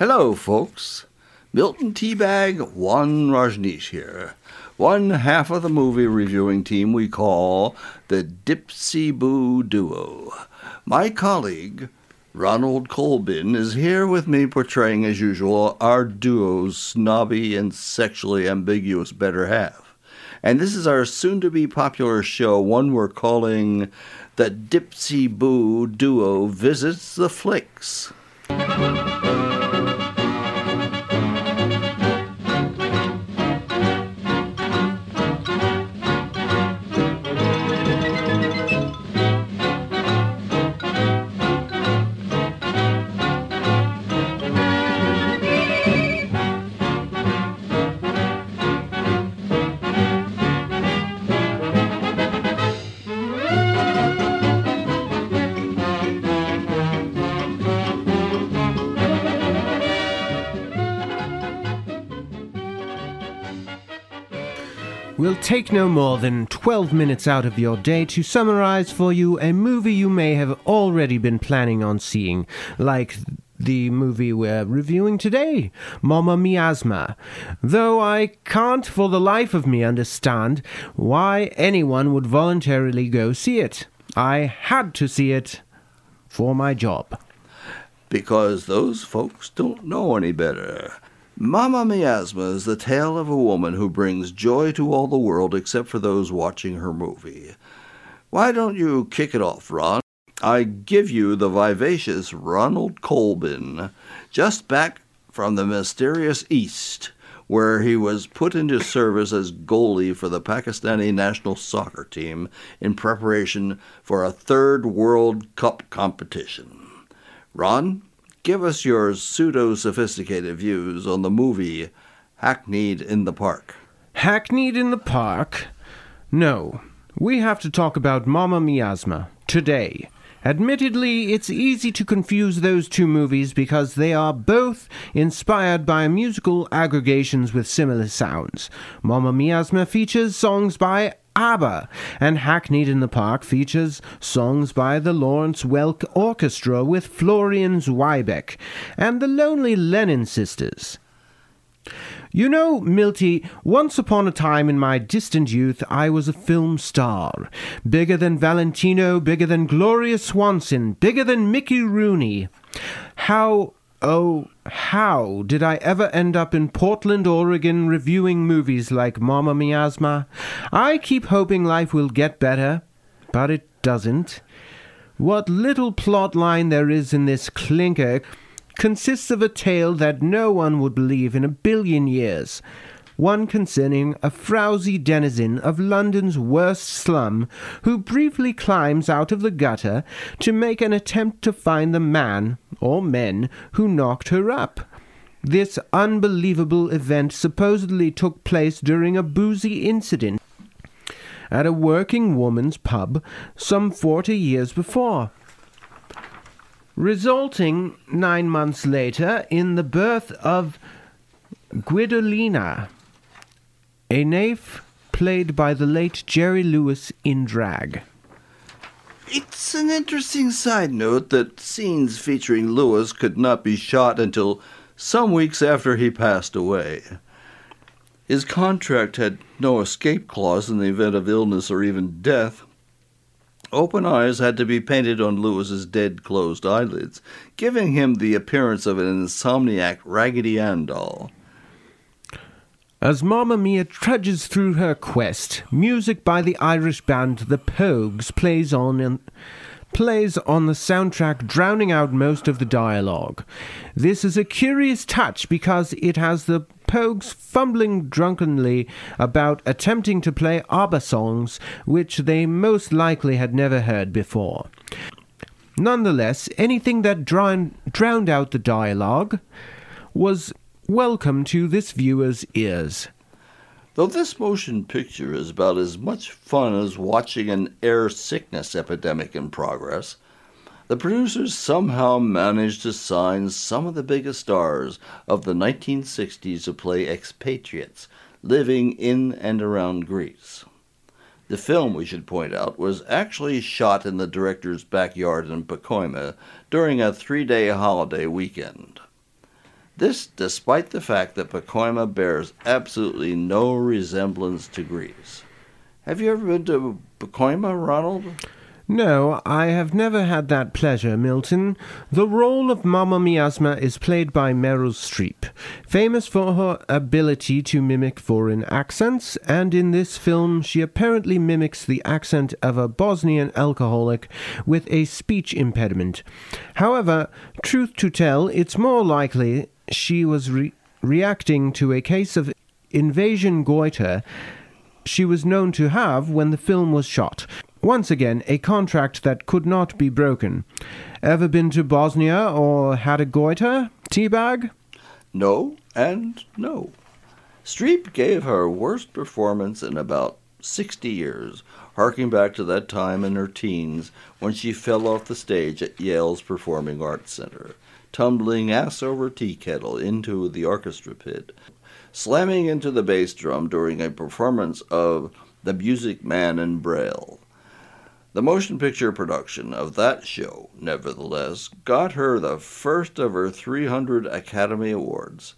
Hello, folks. Milton Teabag, Juan Rajneesh here. One half of the movie reviewing team we call the Dipsy Boo Duo. My colleague, Ronald Colbin, is here with me portraying, as usual, our duo's snobby and sexually ambiguous better half. And this is our soon to be popular show, one we're calling the Dipsy Boo Duo Visits the Flicks. We'll take no more than 12 minutes out of your day to summarize for you a movie you may have already been planning on seeing, like the movie we're reviewing today, Mamma Miasma. Though I can't for the life of me understand why anyone would voluntarily go see it. I had to see it for my job. Because those folks don't know any better. Mamma Miasma is the tale of a woman who brings joy to all the world except for those watching her movie. Why don't you kick it off, Ron? I give you the vivacious Ronald Colbin, just back from the mysterious East, where he was put into service as goalie for the Pakistani national soccer team in preparation for a third World Cup competition. Ron, give us your pseudo sophisticated views on the movie Hackneyed in the Park. Hackneyed in the Park? No. We have to talk about Mamma Miasma today. Admittedly, it's easy to confuse those two movies because they are both inspired by musical aggregations with similar sounds. Mamma Miasma features songs by ABBA, and Hackneyed in the Park features songs by the Lawrence Welk Orchestra with Florian Zweibeck and the Lonely Lennon Sisters. You know, Milty, once upon a time in my distant youth I was a film star. Bigger than Valentino, bigger than Gloria Swanson, bigger than Mickey Rooney. How, oh, how did I ever end up in Portland, Oregon reviewing movies like Mamma Miasma? I keep hoping life will get better, but it doesn't. What little plot line there is in this clinker consists of a tale that no one would believe in a billion years. One concerning a frowsy denizen of London's worst slum who briefly climbs out of the gutter to make an attempt to find the man, or men, who knocked her up. This unbelievable event supposedly took place during a boozy incident at a working woman's pub some forty years before resulting nine months later in the birth of Guidolina, a nymph played by the late Jerry Lewis in drag. It's an interesting side note that scenes featuring Lewis could not be shot until some weeks after he passed away. His contract had no escape clause in the event of illness or even death. Open eyes had to be painted on Lewis's dead closed eyelids, giving him the appearance of an insomniac Raggedy Ann doll. As Mamma Mia trudges through her quest, music by the Irish band The Pogues plays on in, plays on the soundtrack, drowning out most of the dialogue. This is a curious touch because it has the Pogues fumbling drunkenly about attempting to play ABBA songs which they most likely had never heard before. Nonetheless, anything that drowned, drowned out the dialogue was welcome to this viewer's ears. Though this motion picture is about as much fun as watching an air sickness epidemic in progress, the producers somehow managed to sign some of the biggest stars of the 1960s to play expatriates living in and around Greece. The film, we should point out, was actually shot in the director's backyard in Pacoima during a three day holiday weekend. This despite the fact that Pacoima bears absolutely no resemblance to Greece. Have you ever been to Pacoima, Ronald? No, I have never had that pleasure, Milton. The role of Mamma Miasma is played by Meryl Streep, famous for her ability to mimic foreign accents, and in this film she apparently mimics the accent of a Bosnian alcoholic with a speech impediment. However, truth to tell, it's more likely she was re- reacting to a case of invasion goiter she was known to have when the film was shot. Once again, a contract that could not be broken. Ever been to Bosnia or had a goiter, Teabag? No, and no. Streep gave her worst performance in about 60 years, harking back to that time in her teens when she fell off the stage at Yale's Performing Arts Center, tumbling ass over tea kettle into the orchestra pit, slamming into the bass drum during a performance of The Music Man in Braille. The motion picture production of that show, nevertheless, got her the first of her 300 Academy Awards.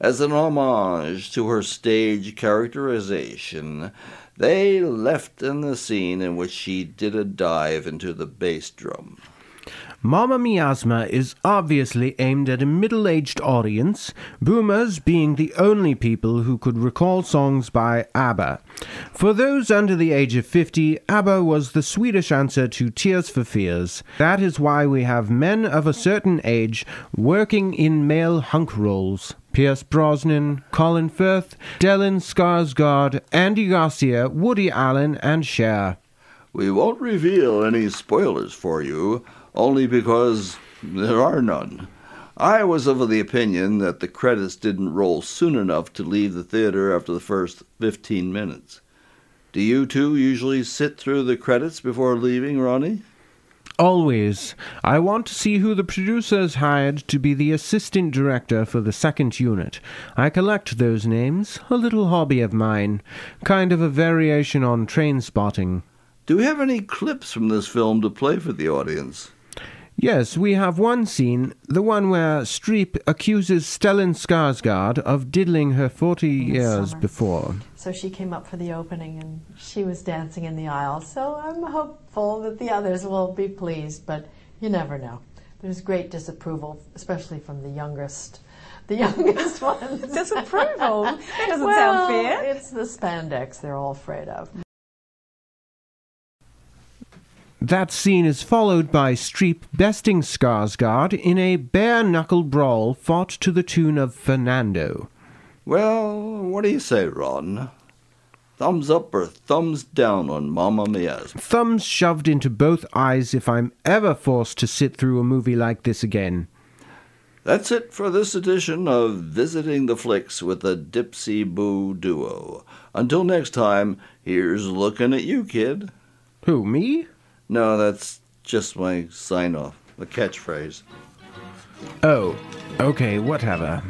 As an homage to her stage characterization, they left in the scene in which she did a dive into the bass drum. Mamma Miasma is obviously aimed at a middle aged audience, boomers being the only people who could recall songs by ABBA. For those under the age of 50, ABBA was the Swedish answer to Tears for Fears. That is why we have men of a certain age working in male hunk roles. Pierce Brosnan, Colin Firth, Stellan Skarsgård, Andy Garcia, Woody Allen, and Cher. We won't reveal any spoilers for you, only because there are none. I was of the opinion that the credits didn't roll soon enough to leave the theater after the first 15 minutes. Do you two usually sit through the credits before leaving, Ronnie? Always. I want to see who the producers hired to be the assistant director for the second unit. I collect those names, a little hobby of mine, kind of a variation on train spotting. Do we have any clips from this film to play for the audience? Yes, we have one scene, the one where Streep accuses Stellan Skarsgård of diddling her 40 years summer. before. So she came up for the opening and she was dancing in the aisle. So I'm hopeful that the others will be pleased, but you never know. There's great disapproval, especially from the youngest. The youngest ones. Disapproval? That doesn't well, sound fair. It's the spandex they're all afraid of. That scene is followed by Streep besting Skarsgård in a bare knuckle brawl fought to the tune of Fernando. Well, what do you say, Ron? Thumbs up or thumbs down on Mamma Miasma? Thumbs shoved into both eyes if I'm ever forced to sit through a movie like this again. That's it for this edition of Visiting the Flicks with the Dipsy Boo Duo. Until next time, here's looking at you, kid. Who, me? No, that's just my sign off, the catchphrase. Oh, okay, whatever.